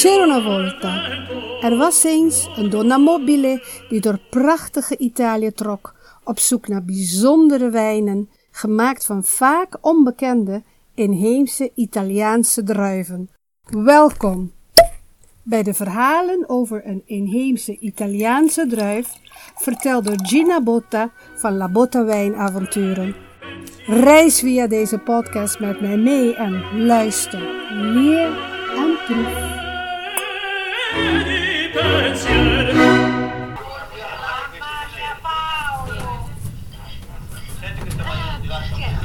C'era una volta. Er was eens een donna mobile die door prachtige Italië trok op zoek naar bijzondere wijnen, gemaakt van vaak onbekende inheemse Italiaanse druiven. Welkom bij de verhalen over een inheemse Italiaanse druif, verteld door Gina Botta van La Botta Wijnavonturen. Reis via deze podcast met mij mee en luister, leer en proef.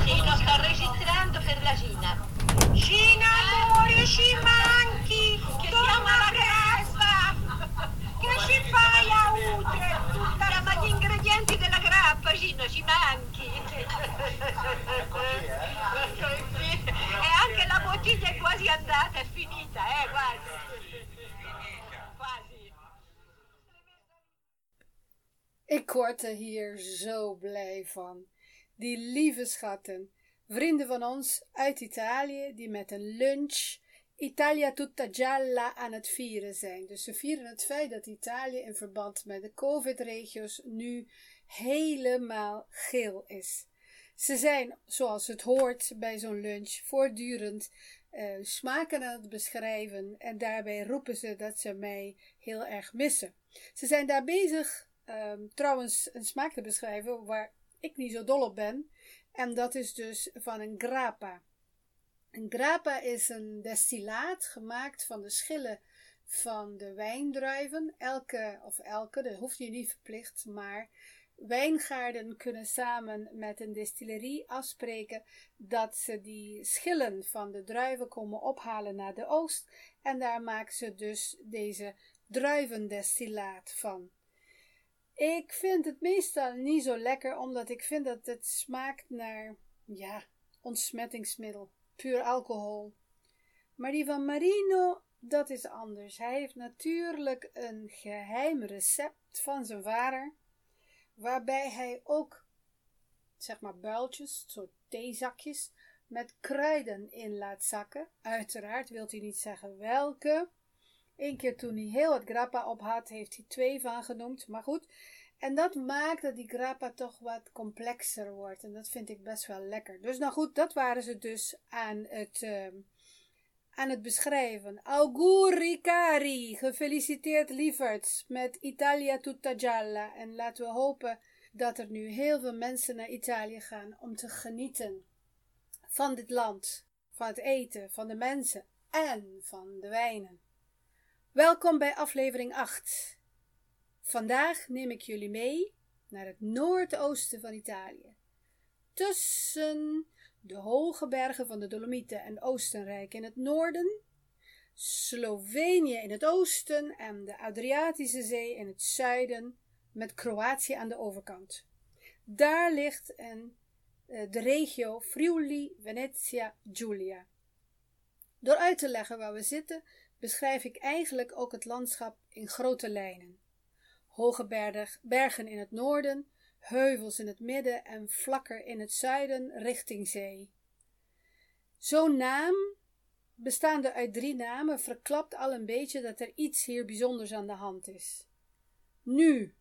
Gino sta registrando per la Gina. Gina amore ci manchi! Che siamo alla grappa! Che ci fai a Udre? Tutta ma gli ingredienti della grappa, Gino, ci manchi! E anche la bottiglia è quasi andata, è finita, eh, quasi! Quasi! Ik word er hier zo blij van. Die lieve schatten, vrienden van ons uit Italië, die met een lunch Italia tutta gialla aan het vieren zijn. Dus ze vieren het feit dat Italië in verband met de COVID-regio's nu helemaal geel is. Ze zijn, zoals het hoort bij zo'n lunch, voortdurend eh, smaken aan het beschrijven en daarbij roepen ze dat ze mij heel erg missen. Ze zijn daar bezig ehm, trouwens een smaak te beschrijven waar ik niet zo dol op ben. En dat is dus van een grappa. Een grappa is een destillaat gemaakt van de schillen van de wijndruiven. Elke, of elke, dat hoeft je niet verplicht, maar wijngaarden kunnen samen met een distillerie afspreken dat ze die schillen van de druiven komen ophalen naar de oost. En daar maken ze dus deze druivendestillaat van. Ik vind het meestal niet zo lekker, omdat ik vind dat het smaakt naar, ja, ontsmettingsmiddel, puur alcohol. Maar die van Marino, dat is anders. Hij heeft natuurlijk een geheim recept van zijn vader, waarbij hij ook, zeg maar, builtjes, soort theezakjes, met kruiden in laat zakken. Uiteraard wilt hij niet zeggen welke. Eén keer toen hij heel wat grappa op had, heeft hij twee van genoemd. Maar goed, en dat maakt dat die grappa toch wat complexer wordt. En dat vind ik best wel lekker. Dus nou goed, dat waren ze dus aan het, uh, aan het beschrijven. Auguri cari, gefeliciteerd lieverds met Italia tutta gialla. En laten we hopen dat er nu heel veel mensen naar Italië gaan om te genieten van dit land, van het eten, van de mensen en van de wijnen. Welkom bij aflevering 8. Vandaag neem ik jullie mee naar het noordoosten van Italië. Tussen de hoge bergen van de Dolomieten en Oostenrijk in het noorden, Slovenië in het oosten en de Adriatische Zee in het zuiden, met Kroatië aan de overkant. Daar ligt een, de regio Friuli Venezia Giulia. Door uit te leggen waar we zitten, beschrijf ik eigenlijk ook het landschap in grote lijnen. Hoge bergen in het noorden, heuvels in het midden en vlakker in het zuiden richting zee. Zo'n naam, bestaande uit drie namen, verklapt al een beetje dat er iets hier bijzonders aan de hand is. Nu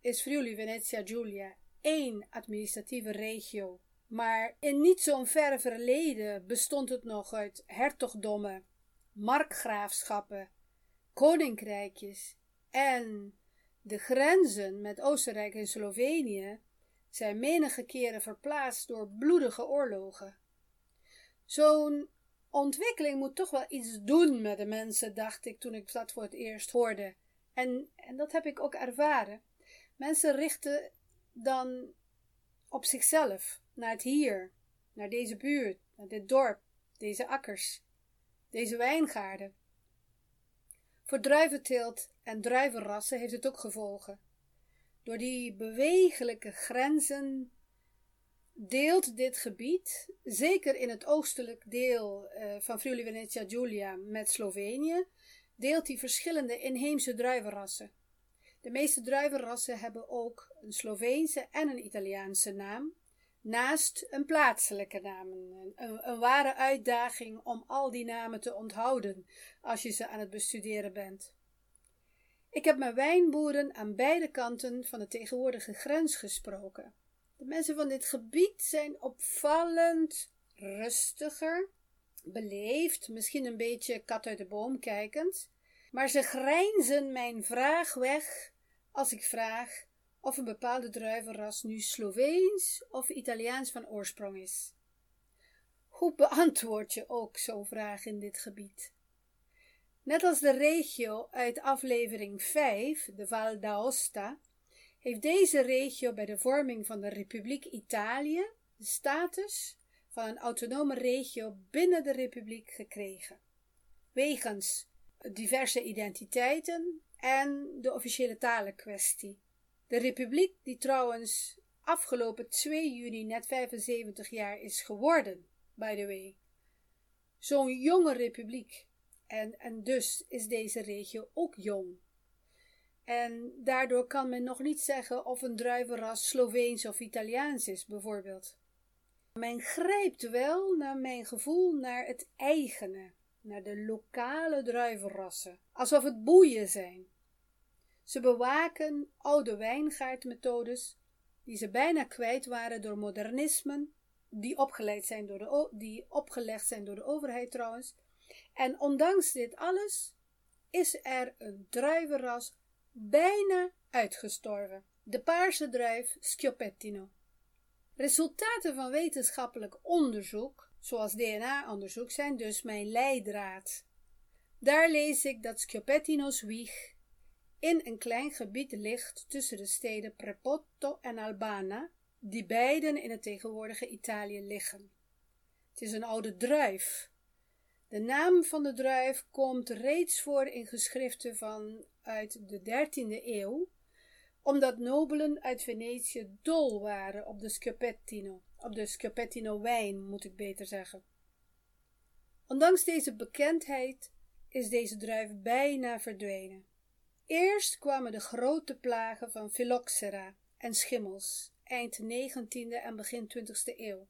is Friuli Venezia Giulia één administratieve regio, maar in niet zo'n verre verleden bestond het nog uit hertogdommen, markgraafschappen, koninkrijkjes en de grenzen met Oostenrijk en Slovenië zijn menige keren verplaatst door bloedige oorlogen. Zo'n ontwikkeling moet toch wel iets doen met de mensen, dacht ik toen ik dat voor het eerst hoorde. En, en dat heb ik ook ervaren. Mensen richten dan op zichzelf, naar het hier, naar deze buurt, naar dit dorp, deze akkers, deze wijngaarden. Voor druiventeelt en druivenrassen heeft het ook gevolgen. Door die bewegelijke grenzen deelt dit gebied, zeker in het oostelijk deel uh, van Friuli Venezia Giulia met Slovenië, deelt die verschillende inheemse druivenrassen. De meeste druivenrassen hebben ook een Sloveense en een Italiaanse naam. Naast een plaatselijke naam. Een, een, een, ware uitdaging om al die namen te onthouden als je ze aan het bestuderen bent. Ik heb met wijnboeren aan beide kanten van de tegenwoordige grens gesproken. De mensen van dit gebied zijn opvallend rustiger, beleefd, misschien een beetje kat uit de boom kijkend, maar ze grijnzen mijn vraag weg als ik vraag of een bepaalde druivenras nu Sloveens of Italiaans van oorsprong is. Hoe beantwoord je ook zo'n vraag in dit gebied? Net als de regio uit aflevering 5, de Val d'Aosta, heeft deze regio bij de vorming van de Republiek Italië de status van een autonome regio binnen de Republiek gekregen. Wegens diverse identiteiten en de officiële talenkwestie. De Republiek, die trouwens afgelopen 2 juni net 75 jaar is geworden, by the way. Zo'n jonge republiek. En, en dus is deze regio ook jong. En daardoor kan men nog niet zeggen of een druivenras Sloveens of Italiaans is, bijvoorbeeld. Men grijpt wel naar mijn gevoel naar het eigene, naar de lokale druivenrassen, alsof het boeien zijn. Ze bewaken oude wijngaardmethodes, die ze bijna kwijt waren door modernismen, die, opgeleid zijn door de, die opgelegd zijn door de overheid trouwens. En ondanks dit alles is er een druivenras bijna uitgestorven. De paarse druif Schioppettino. Resultaten van wetenschappelijk onderzoek, zoals DNA-onderzoek, zijn dus mijn leidraad. Daar lees ik dat Schioppettino's wieg in een klein gebied ligt tussen de steden Prepotto en Albana, die beiden in het tegenwoordige Italië liggen. Het is een oude druif. De naam van de druif komt reeds voor in geschriften van uit de 13e eeuw, omdat nobelen uit Venetië dol waren op de Schioppettino, op de Schioppettino wijn, moet ik beter zeggen. Ondanks deze bekendheid is deze druif bijna verdwenen. Eerst kwamen de grote plagen van phylloxera en schimmels, eind 19e en begin 20e eeuw.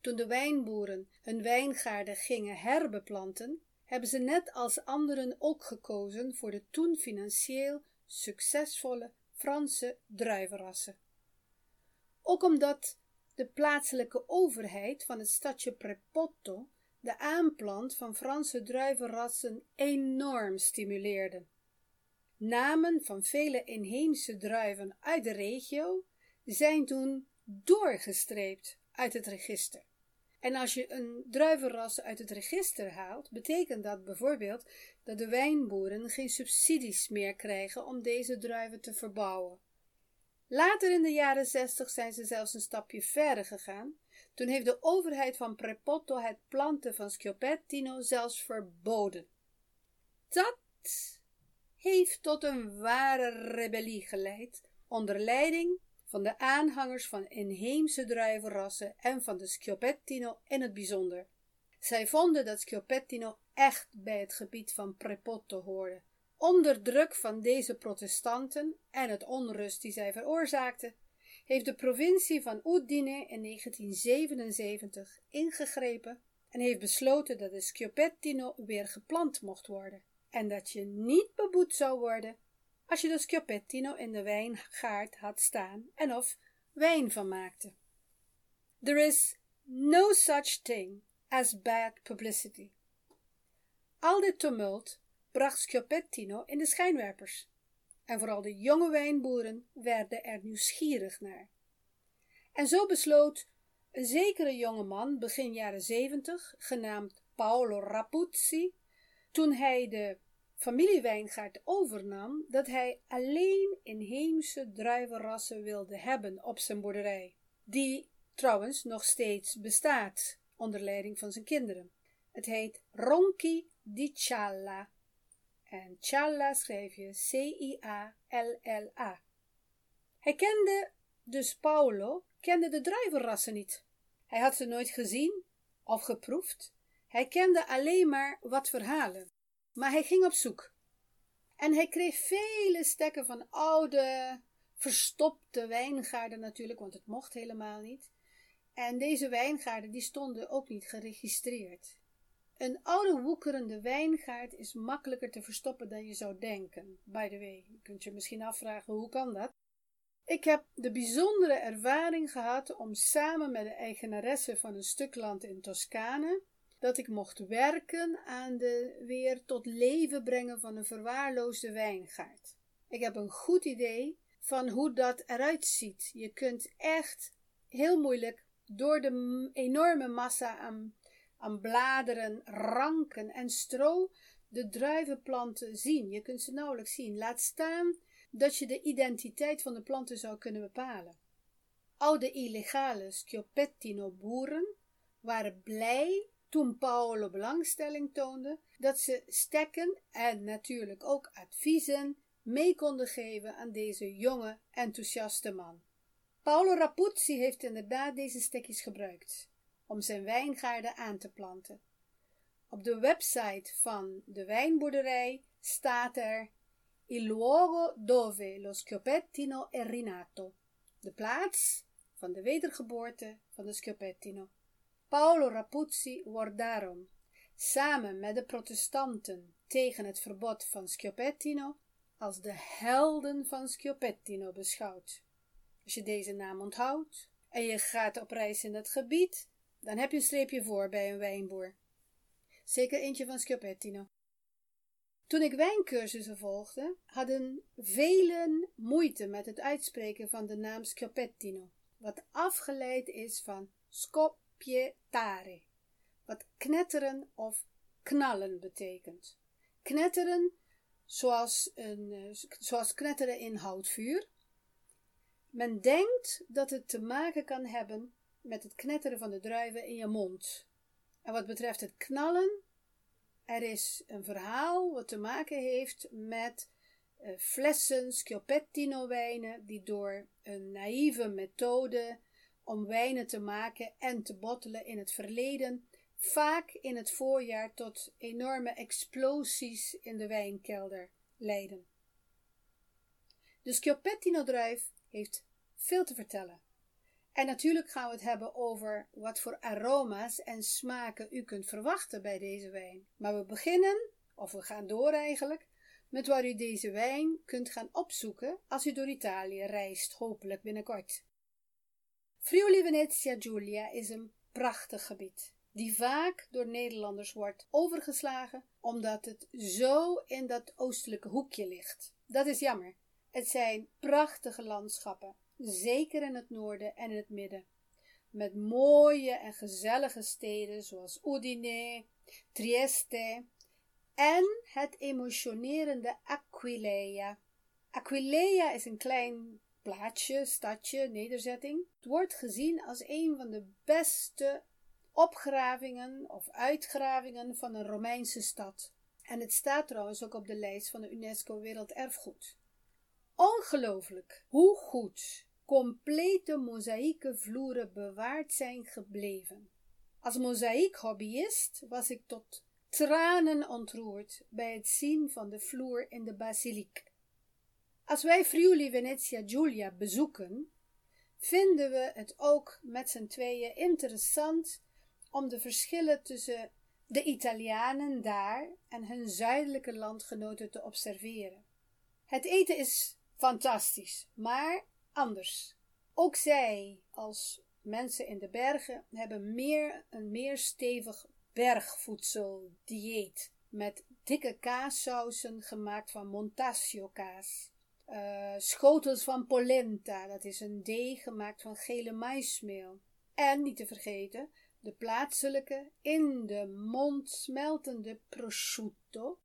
Toen de wijnboeren hun wijngaarden gingen herbeplanten, hebben ze net als anderen ook gekozen voor de toen financieel succesvolle Franse druivenrassen. Ook omdat de plaatselijke overheid van het stadje Prepotto de aanplant van Franse druivenrassen enorm stimuleerde. Namen van vele inheemse druiven uit de regio zijn toen doorgestreept uit het register. En als je een druivenras uit het register haalt, betekent dat bijvoorbeeld dat de wijnboeren geen subsidies meer krijgen om deze druiven te verbouwen. Later in de jaren zestig zijn ze zelfs een stapje verder gegaan. Toen heeft de overheid van Prepotto het planten van Schioppettino zelfs verboden. Dat heeft tot een ware rebellie geleid, onder leiding van de aanhangers van inheemse druivenrassen en van de Schioppettino in het bijzonder. Zij vonden dat Schioppettino echt bij het gebied van Prepotto hoorde. Onder druk van deze protestanten en het onrust die zij veroorzaakten, heeft de provincie van Udine in 1977 ingegrepen en heeft besloten dat de Schioppettino weer geplant mocht worden en dat je niet beboet zou worden als je de Schioppettino in de wijngaard had staan en of wijn van maakte. There is no such thing as bad publicity. Al dit tumult bracht Schioppettino in de schijnwerpers, en vooral de jonge wijnboeren werden er nieuwsgierig naar. En zo besloot een zekere jonge man, begin jaren zeventig, genaamd Paolo Rapuzzi, toen hij de familiewijngaard overnam, dat hij alleen inheemse druivenrassen wilde hebben op zijn boerderij, die trouwens nog steeds bestaat onder leiding van zijn kinderen. Het heet Ronchi di Cialla. En Cialla schrijf je C-I-A-L-L-A. Hij kende, dus Paolo, kende de druivenrassen niet. Hij had ze nooit gezien of geproefd. Hij kende alleen maar wat verhalen. Maar hij ging op zoek. En hij kreeg vele stekken van oude, verstopte wijngaarden natuurlijk, want het mocht helemaal niet. En deze wijngaarden die stonden ook niet geregistreerd. Een oude woekerende wijngaard is makkelijker te verstoppen dan je zou denken. By the way, je kunt je misschien afvragen hoe kan dat? Ik heb de bijzondere ervaring gehad om samen met de eigenaresse van een stuk land in Toscane dat ik mocht werken aan de weer tot leven brengen van een verwaarloosde wijngaard. Ik heb een goed idee van hoe dat eruit ziet. Je kunt echt heel moeilijk door de enorme massa aan, aan bladeren, ranken en stro de druivenplanten zien. Je kunt ze nauwelijks zien. Laat staan dat je de identiteit van de planten zou kunnen bepalen. Oude illegale Schioppettino boeren waren blij toen Paolo belangstelling toonde dat ze stekken en natuurlijk ook adviezen mee konden geven aan deze jonge, enthousiaste man. Paolo Rapuzzi heeft inderdaad deze stekjes gebruikt om zijn wijngaarden aan te planten. Op de website van de wijnboerderij staat er Il luogo dove lo Schioppettino è rinato, de plaats van de wedergeboorte van de. Paolo Rapuzzi wordt daarom, samen met de protestanten tegen het verbod van Schioppettino, als de helden van Schioppettino beschouwd. Als je deze naam onthoudt en je gaat op reis in het gebied, dan heb je een streepje voor bij een wijnboer. Zeker eentje van Schioppettino. Toen ik wijncursussen volgde, hadden velen moeite met het uitspreken van de naam Schioppettino, wat afgeleid is van Scop pietare, wat knetteren of knallen betekent. Knetteren zoals, een, eh, zoals knetteren in houtvuur. Men denkt dat het te maken kan hebben met het knetteren van de druiven in je mond. En wat betreft het knallen, er is een verhaal wat te maken heeft met uh, flessen Schioppettino wijnen die door een naïeve methode om wijnen te maken en te bottelen in het verleden, vaak in het voorjaar tot enorme explosies in de wijnkelder leiden. De Schioppettino-druif heeft veel te vertellen. En natuurlijk gaan we het hebben over wat voor aroma's en smaken u kunt verwachten bij deze wijn. Maar we beginnen, of we gaan door eigenlijk, met waar u deze wijn kunt gaan opzoeken als u door Italië reist, hopelijk binnenkort. Friuli Venezia Giulia is een prachtig gebied, die vaak door Nederlanders wordt overgeslagen, omdat het zo in dat oostelijke hoekje ligt. Dat is jammer. Het zijn prachtige landschappen, zeker in het noorden en in het midden, met mooie en gezellige steden zoals Udine, Trieste en het emotionerende Aquileia. Aquileia is een klein plaatsje, stadje, nederzetting. Het wordt gezien als een van de beste opgravingen of uitgravingen van een Romeinse stad. En het staat trouwens ook op de lijst van de UNESCO Werelderfgoed. Ongelooflijk hoe goed complete mozaïeke vloeren bewaard zijn gebleven. Als mozaïekhobbyist was ik tot tranen ontroerd bij het zien van de vloer in de basiliek. Als wij Friuli Venezia Giulia bezoeken, vinden we het ook met z'n tweeën interessant om de verschillen tussen de Italianen daar en hun zuidelijke landgenoten te observeren. Het eten is fantastisch, maar anders. Ook zij, als mensen in de bergen, hebben meer een meer stevig bergvoedseldieet met dikke kaassausen gemaakt van montasio kaas uh, schotels van polenta, dat is een deeg gemaakt van gele maismeel. En niet te vergeten, de plaatselijke, in de mond smeltende prosciutto,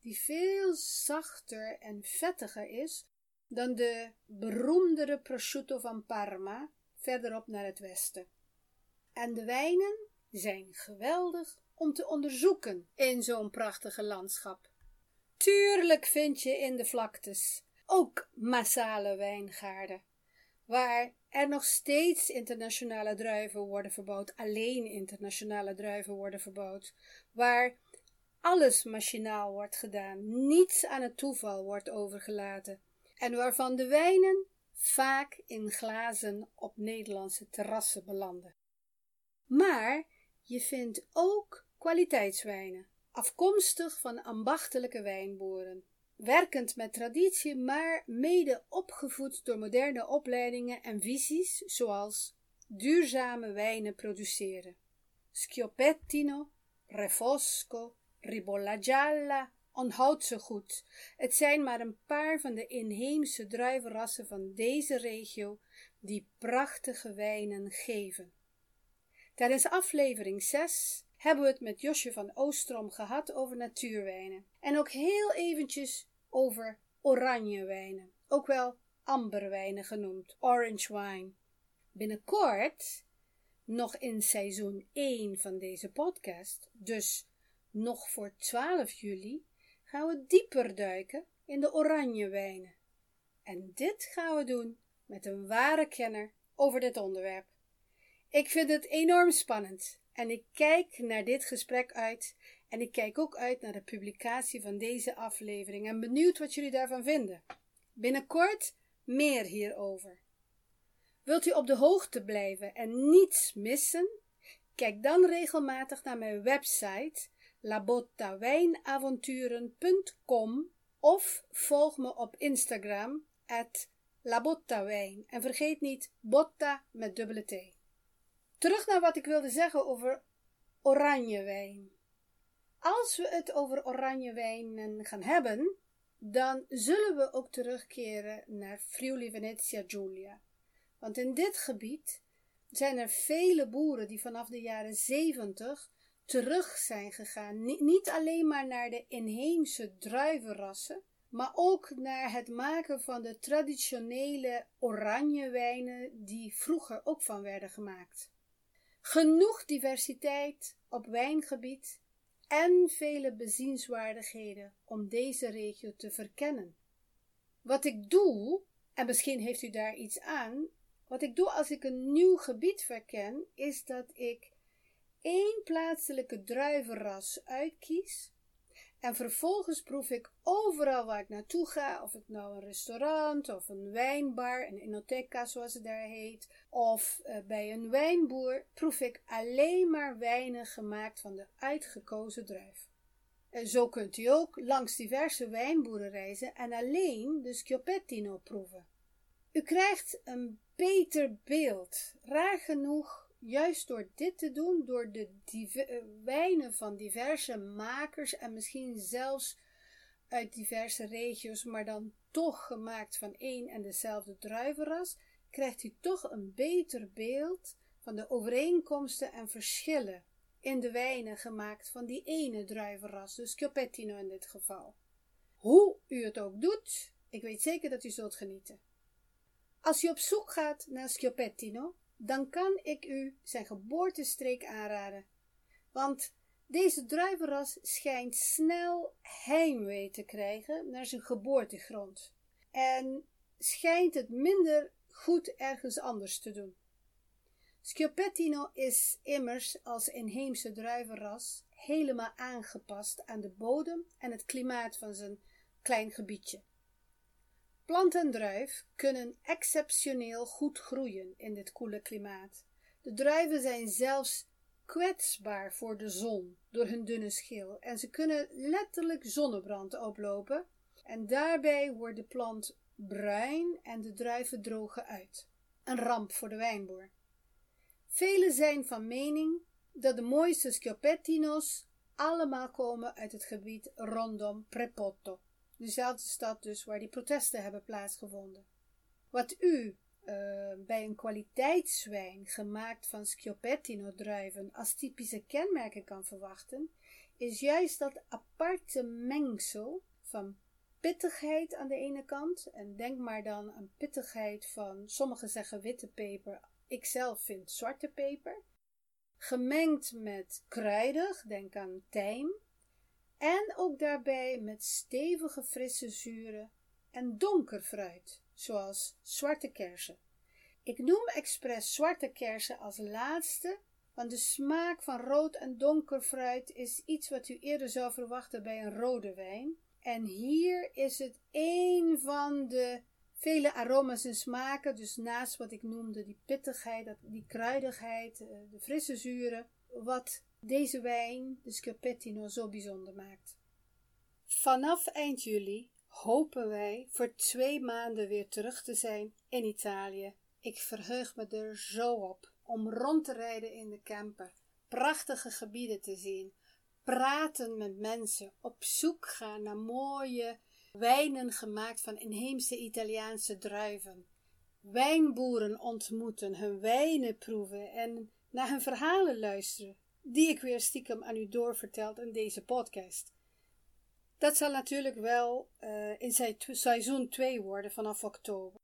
die veel zachter en vettiger is dan de beroemdere prosciutto van Parma, verderop naar het westen. En de wijnen zijn geweldig om te onderzoeken in zo'n prachtige landschap. Tuurlijk vind je in de vlaktes ook massale wijngaarden, waar er nog steeds internationale druiven worden verbouwd, alleen internationale druiven worden verbouwd, waar alles machinaal wordt gedaan, niets aan het toeval wordt overgelaten, en waarvan de wijnen vaak in glazen op Nederlandse terrassen belanden. Maar je vindt ook kwaliteitswijnen, afkomstig van ambachtelijke wijnboeren, werkend met traditie, maar mede opgevoed door moderne opleidingen en visies, zoals duurzame wijnen produceren. Schioppettino, Refosco, Ribolla Gialla, onthoud ze goed. Het zijn maar een paar van de inheemse druivenrassen van deze regio die prachtige wijnen geven. Tijdens aflevering 6 hebben we het met Josje van Oostrom gehad over natuurwijnen. En ook heel eventjes over oranjewijnen, ook wel amberwijnen genoemd, orange wine. Binnenkort, nog in seizoen 1 van deze podcast, dus nog voor 12 juli, gaan we dieper duiken in de oranjewijnen. En dit gaan we doen met een ware kenner over dit onderwerp. Ik vind het enorm spannend en ik kijk naar dit gesprek uit en ik kijk ook uit naar de publicatie van deze aflevering en benieuwd wat jullie daarvan vinden. Binnenkort meer hierover. Wilt u op de hoogte blijven en niets missen? Kijk dan regelmatig naar mijn website labottawijnavonturen.com of volg me op Instagram at labottawijn en vergeet niet botta met dubbele T. Terug naar wat ik wilde zeggen over oranjewijn. Als we het over oranjewijnen gaan hebben, dan zullen we ook terugkeren naar Friuli Venezia Giulia. Want in dit gebied zijn er vele boeren die vanaf de jaren zeventig terug zijn gegaan. Niet alleen maar naar de inheemse druivenrassen, maar ook naar het maken van de traditionele oranjewijnen die vroeger ook van werden gemaakt. Genoeg diversiteit op wijngebied en vele bezienswaardigheden om deze regio te verkennen. Wat ik doe, en misschien heeft u daar iets aan, wat ik doe als ik een nieuw gebied verken, is dat ik één plaatselijke druivenras uitkies en vervolgens proef ik overal waar ik naartoe ga, of het nou een restaurant of een wijnbar, een enoteca zoals het daar heet, of uh, bij een wijnboer, proef ik alleen maar wijnen gemaakt van de uitgekozen druif. En zo kunt u ook langs diverse wijnboeren reizen en alleen de Schioppettino proeven. U krijgt een beter beeld, raar genoeg juist door dit te doen, door de eh, wijnen van diverse makers en misschien zelfs uit diverse regio's, maar dan toch gemaakt van één en dezelfde druivenras, krijgt u toch een beter beeld van de overeenkomsten en verschillen in de wijnen gemaakt van die ene druivenras, dus Schioppettino in dit geval. Hoe u het ook doet, ik weet zeker dat u zult genieten. Als u op zoek gaat naar Schioppettino, dan kan ik u zijn geboortestreek aanraden. Want deze druivenras schijnt snel heimwee te krijgen naar zijn geboortegrond en schijnt het minder goed ergens anders te doen. Schioppettino is immers als inheemse druivenras helemaal aangepast aan de bodem en het klimaat van zijn klein gebiedje. Plant en druif kunnen exceptioneel goed groeien in dit koele klimaat. De druiven zijn zelfs kwetsbaar voor de zon door hun dunne schil en ze kunnen letterlijk zonnebrand oplopen en daarbij wordt de plant bruin en de druiven drogen uit. Een ramp voor de wijnboer. Velen zijn van mening dat de mooiste Sciopettino's allemaal komen uit het gebied rondom Prepotto dezelfde stad dus waar die protesten hebben plaatsgevonden. Wat u uh, bij een kwaliteitswijn gemaakt van Schioppettino druiven als typische kenmerken kan verwachten, is juist dat aparte mengsel van pittigheid aan de ene kant, en denk maar dan aan pittigheid van, sommigen zeggen witte peper, ik zelf vind zwarte peper, gemengd met kruidig, denk aan tijm, en ook daarbij met stevige frisse zuren en donker fruit, zoals zwarte kersen. Ik noem expres zwarte kersen als laatste, want de smaak van rood en donker fruit is iets wat u eerder zou verwachten bij een rode wijn. En hier is het een van de vele aroma's en smaken. Dus naast wat ik noemde, die pittigheid, die kruidigheid, eh, de frisse zuren, wat deze wijn, de Schiapettino, zo bijzonder maakt. Vanaf eind juli hopen wij voor twee maanden weer terug te zijn in Italië. Ik verheug me er zo op om rond te rijden in de camper, prachtige gebieden te zien, praten met mensen, op zoek gaan naar mooie wijnen gemaakt van inheemse Italiaanse druiven. Wijnboeren ontmoeten, hun wijnen proeven en naar hun verhalen luisteren, die ik weer stiekem aan u doorverteld in deze podcast. Dat zal natuurlijk wel uh, in seizoen 2 worden vanaf oktober.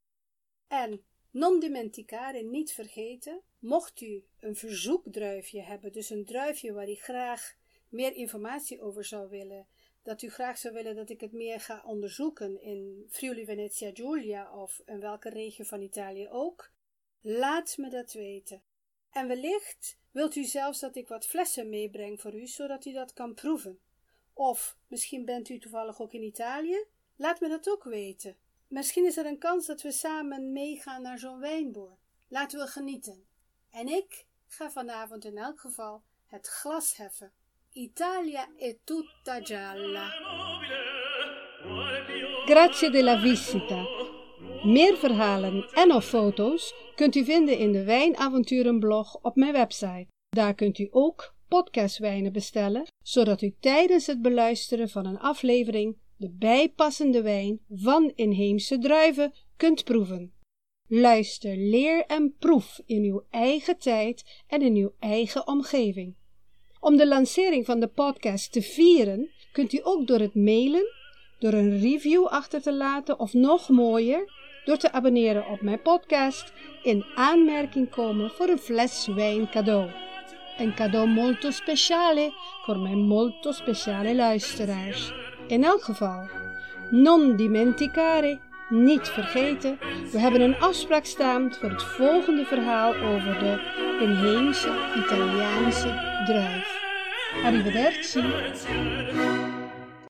En non dimenticare, niet vergeten, mocht u een verzoekdruifje hebben, dus een druifje waar u graag meer informatie over zou willen, dat u graag zou willen dat ik het meer ga onderzoeken in Friuli Venezia Giulia of in welke regio van Italië ook, laat me dat weten. En wellicht wilt u zelfs dat ik wat flessen meebreng voor u, zodat u dat kan proeven. Of misschien bent u toevallig ook in Italië, laat me dat ook weten. Misschien is er een kans dat we samen meegaan naar zo'n wijnboer. Laten we genieten. En ik ga vanavond in elk geval het glas heffen. Italia è tutta gialla. Grazie della visita. Meer verhalen en of foto's kunt u vinden in de Wijnavonturenblog op mijn website. Daar kunt u ook podcastwijnen bestellen, zodat u tijdens het beluisteren van een aflevering de bijpassende wijn van inheemse druiven kunt proeven. Luister, leer en proef in uw eigen tijd en in uw eigen omgeving. Om de lancering van de podcast te vieren, kunt u ook door het mailen, door een review achter te laten of nog mooier, door te abonneren op mijn podcast, in aanmerking komen voor een fles wijn cadeau. Een cadeau molto speciale voor mijn molto speciale luisteraars. In elk geval, non dimenticare, niet vergeten, we hebben een afspraak staan voor het volgende verhaal over de inheemse Italiaanse druif. Arrivederci.